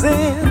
sin.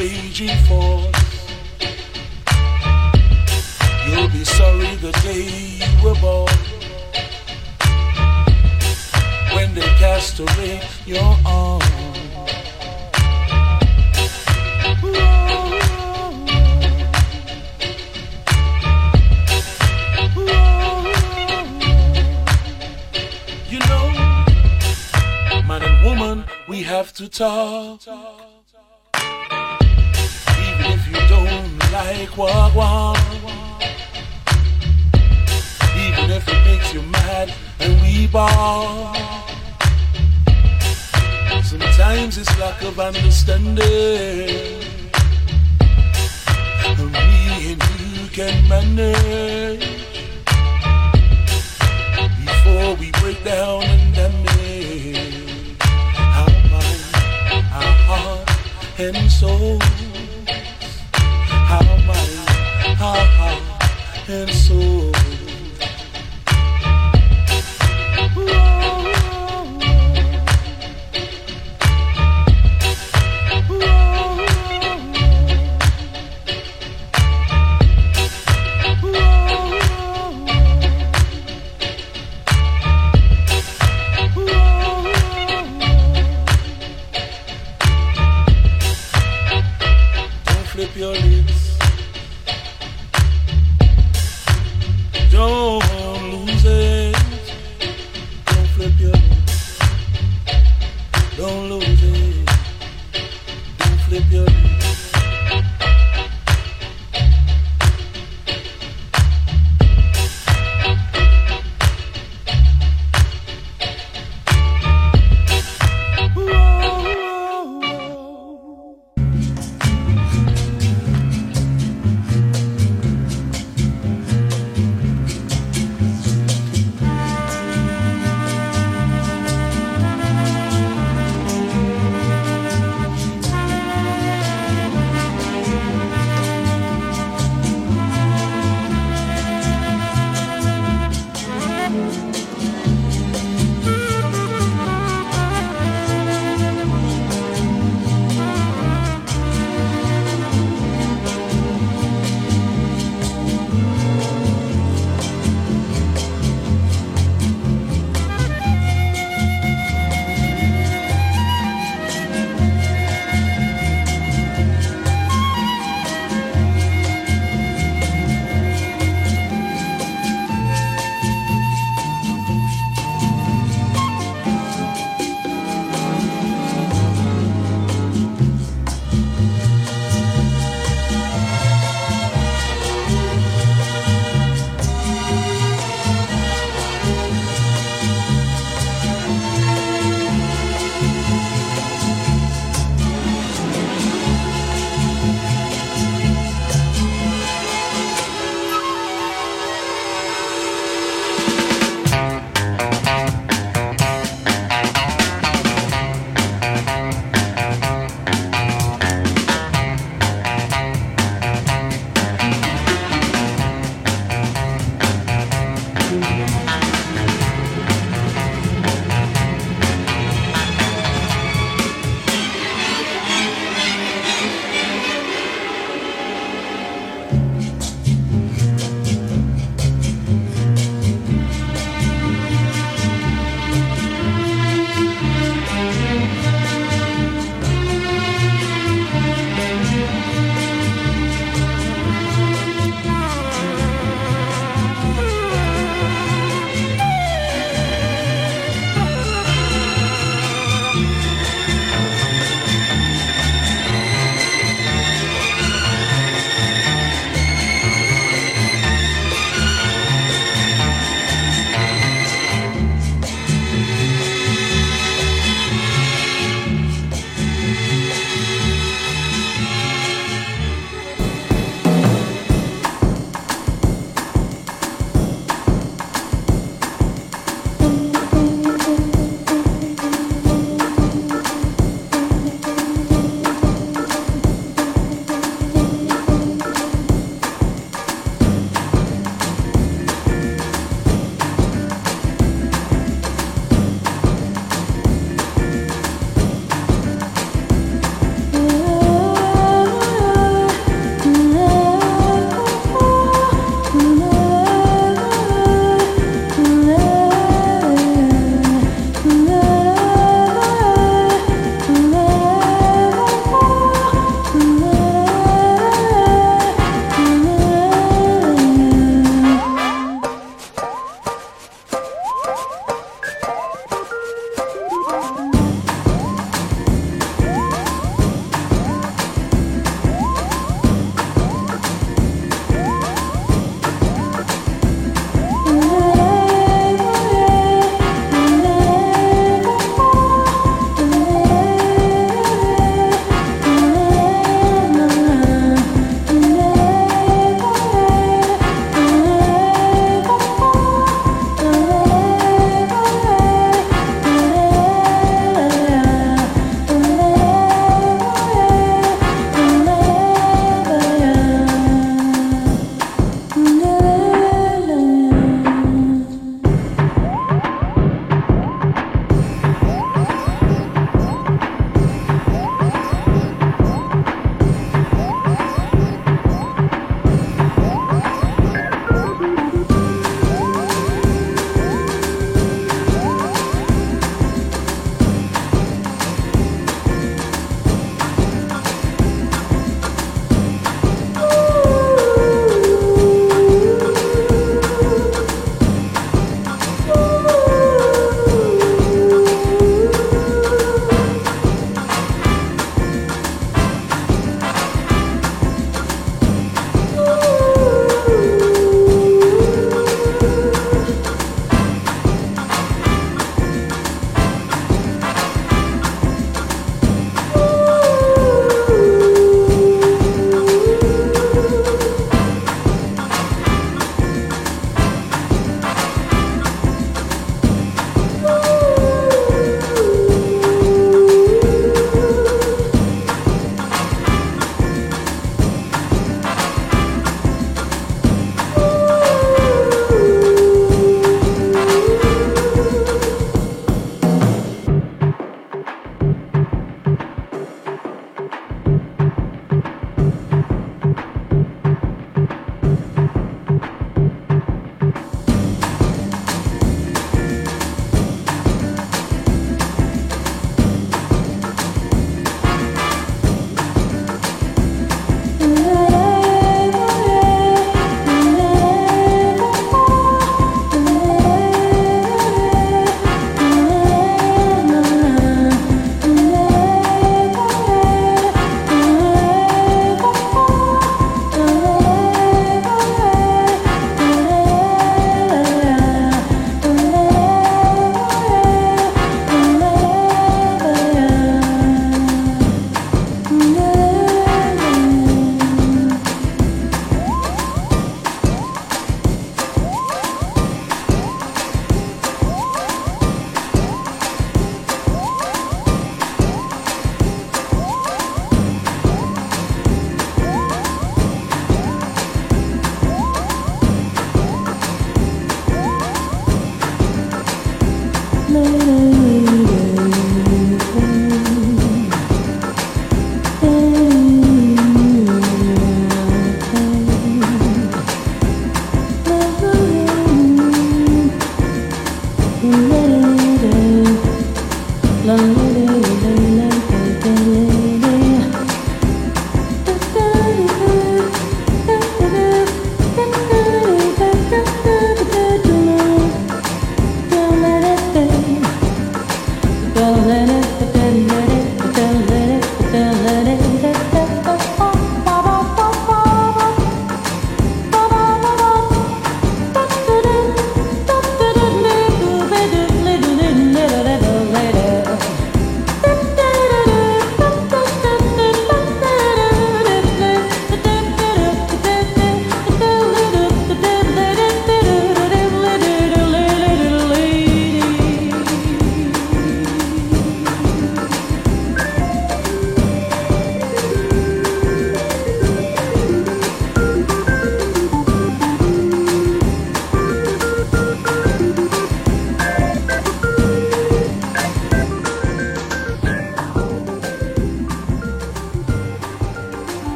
raging force. You'll be sorry the day you were born. When they cast away your arm. You know, man and woman, we have to talk. like what? Wagwan. Even if it makes you mad and we ball. Sometimes it's lack of understanding. And we and you can manage before we break down and damage our mind, our heart, and soul. Heart, and soul.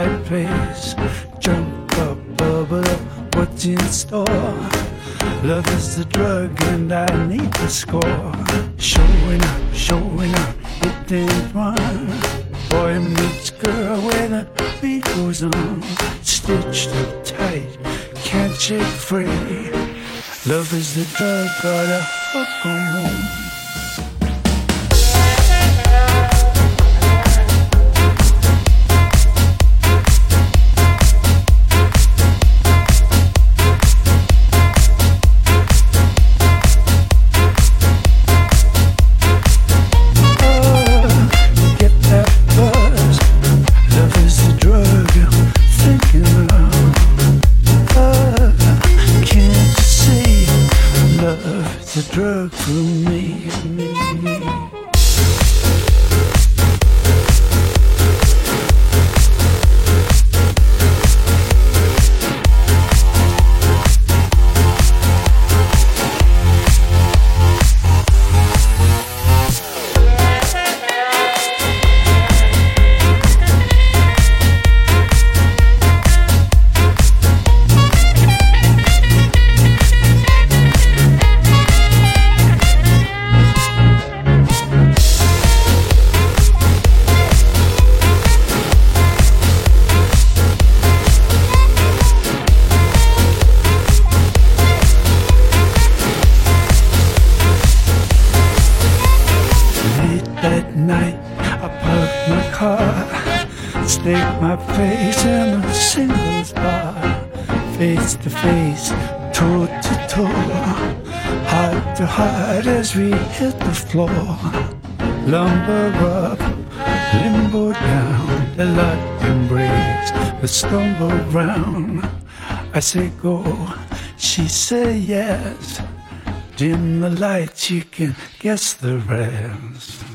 Red light place. Jump up, bubble up, what's in store? Love is the drug and I need the score. Showing up, showing up, it didn't run. Boy meets girl where the beat goes on. Stitched up tight, can't shake free. Love is the drug, got a hook on toe, heart to heart as we hit the floor. Lumber up, limbo down, the lock embrace, the stumble round. I say go, she say yes. Dim the lights, you can guess the rest.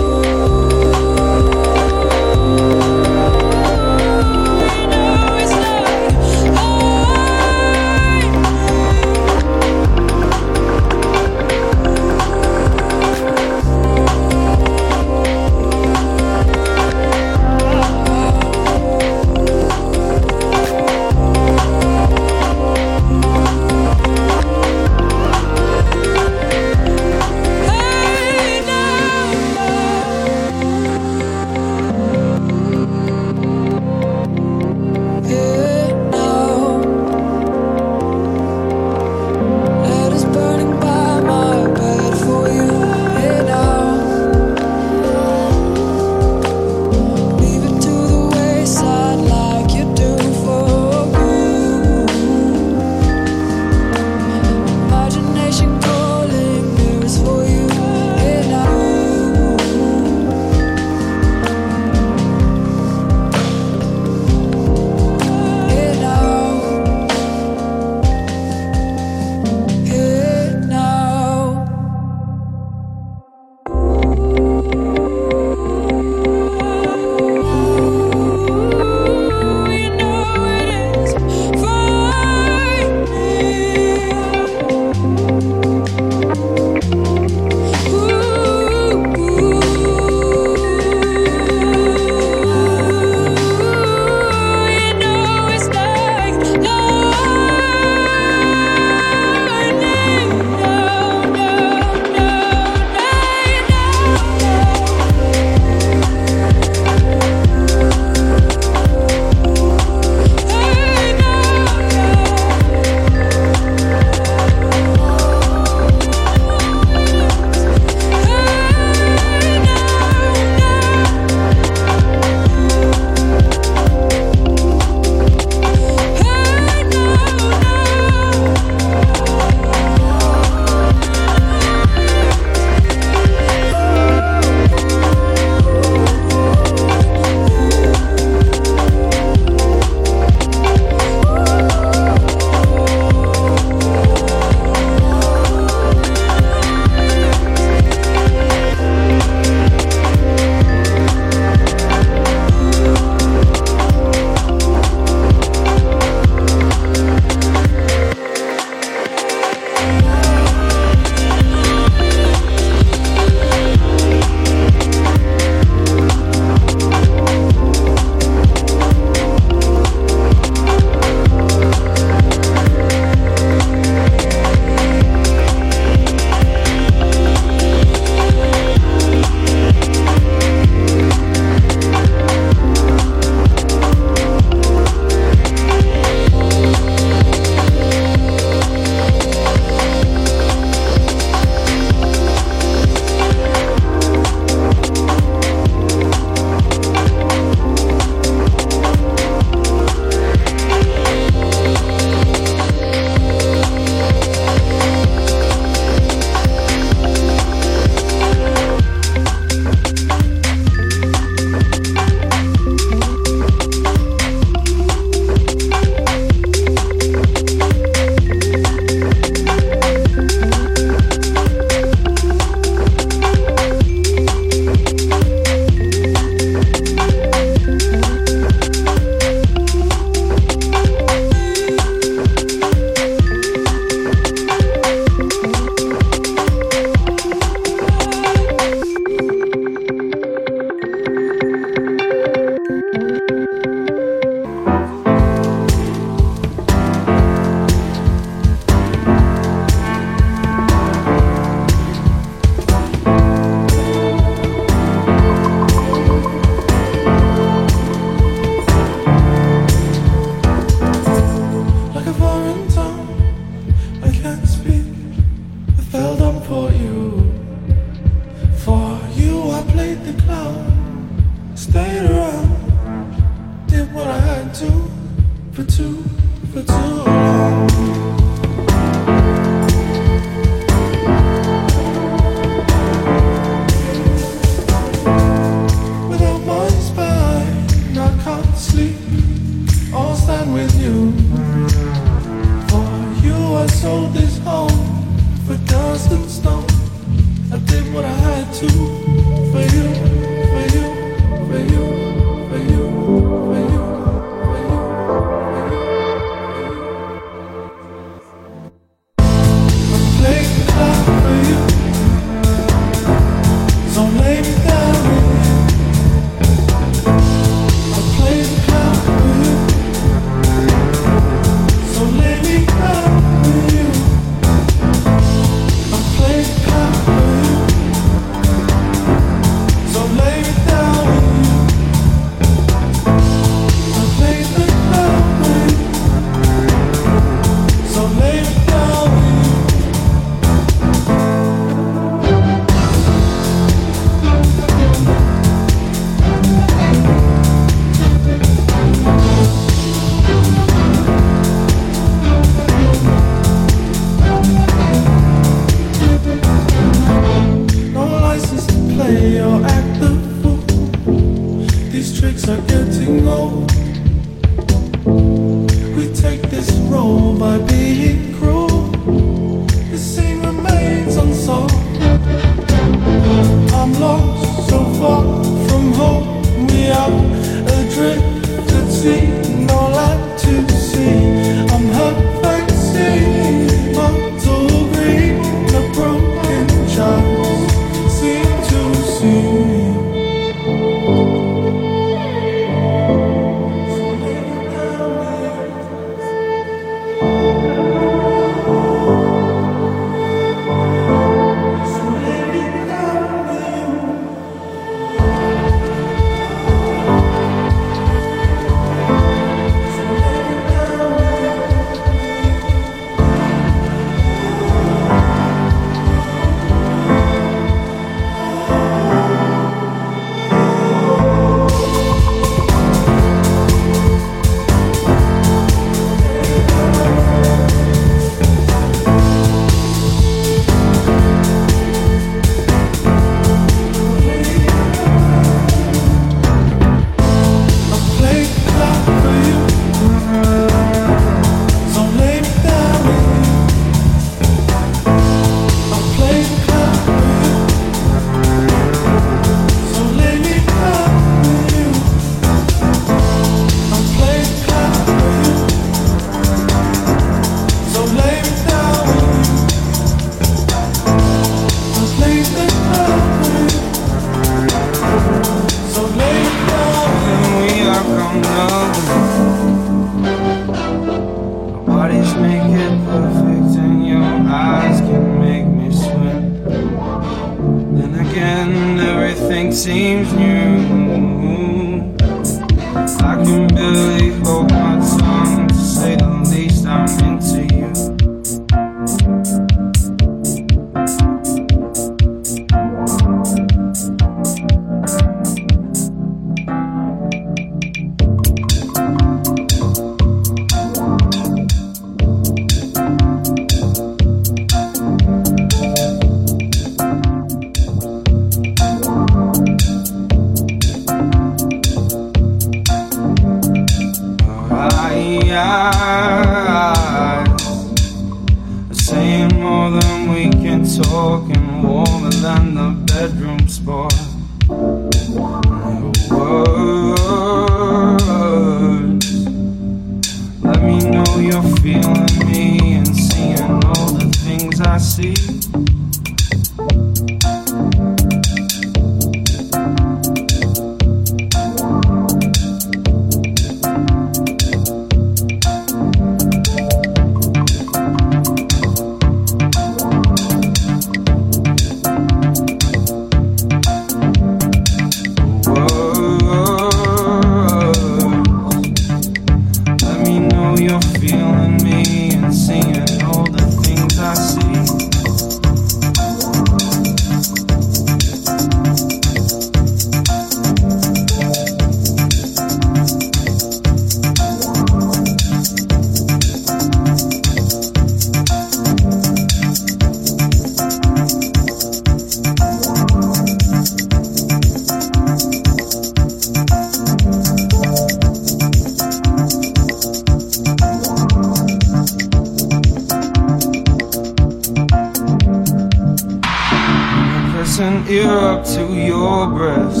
Up to your breast.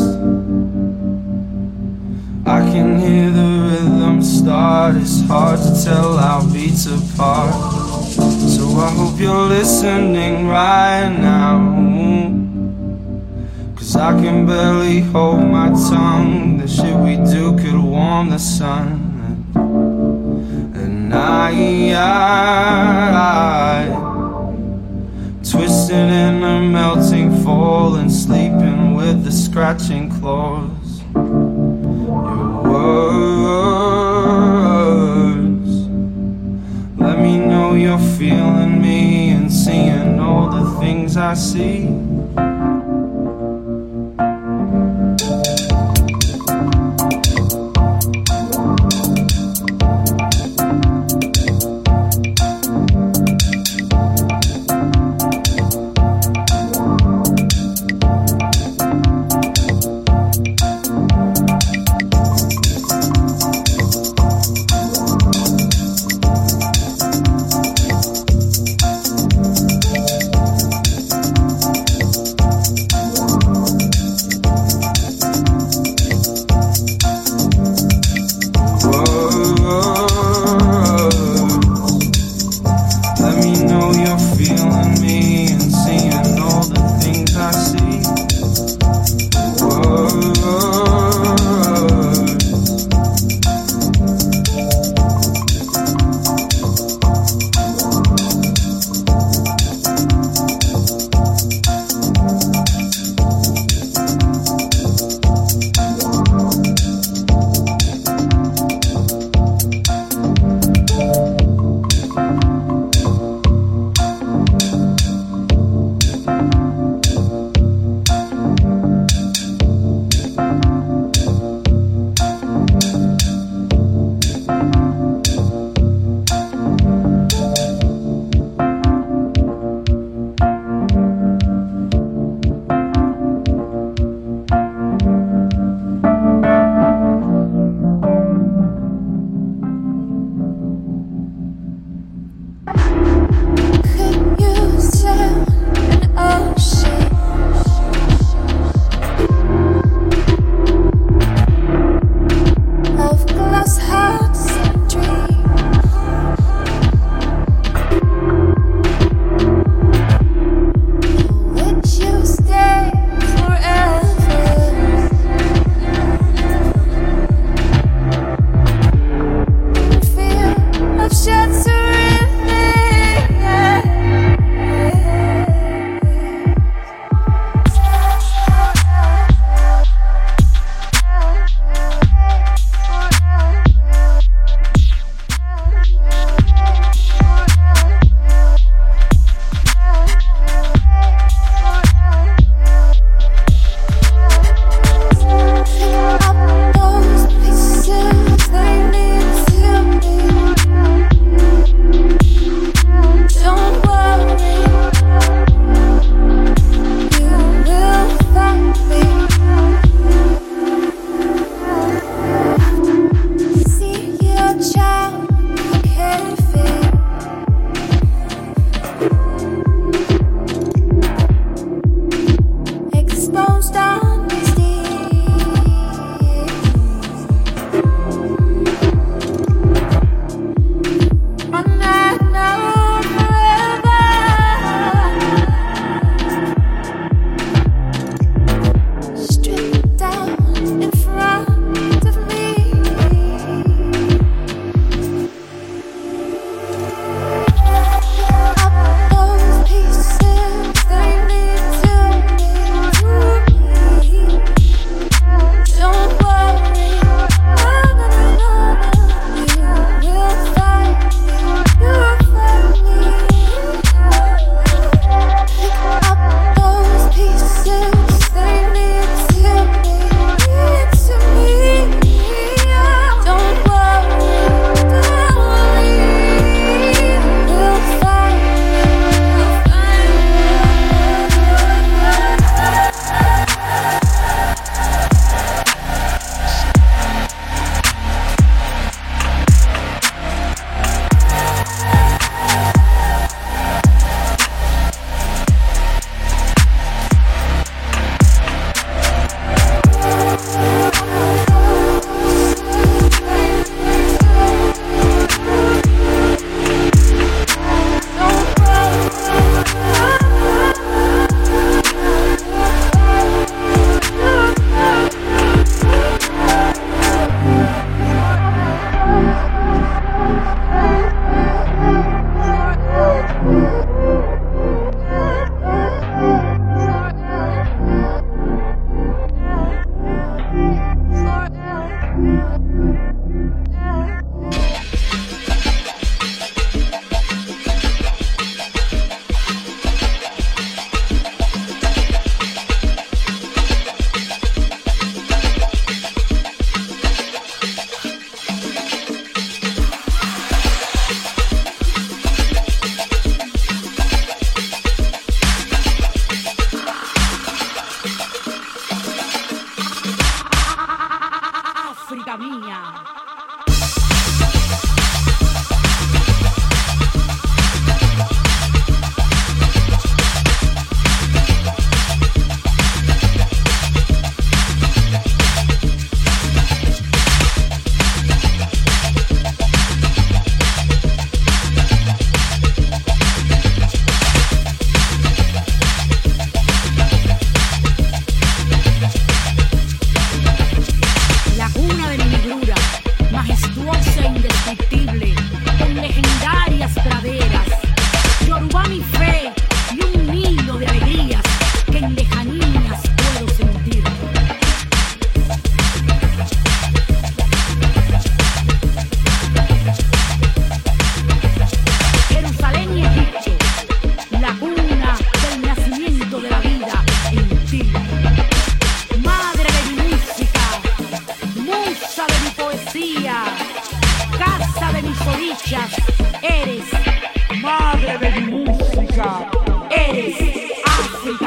I can hear the rhythm start. It's hard to tell our beats apart. So I hope you're listening right now. Cause I can barely hold my tongue. The shit we do could warm the sun. And I, I, I twisting in a melting falling, sleeping with the scratching claws. Your words, let me know you're feeling me and seeing all the things I see.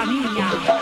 Ini.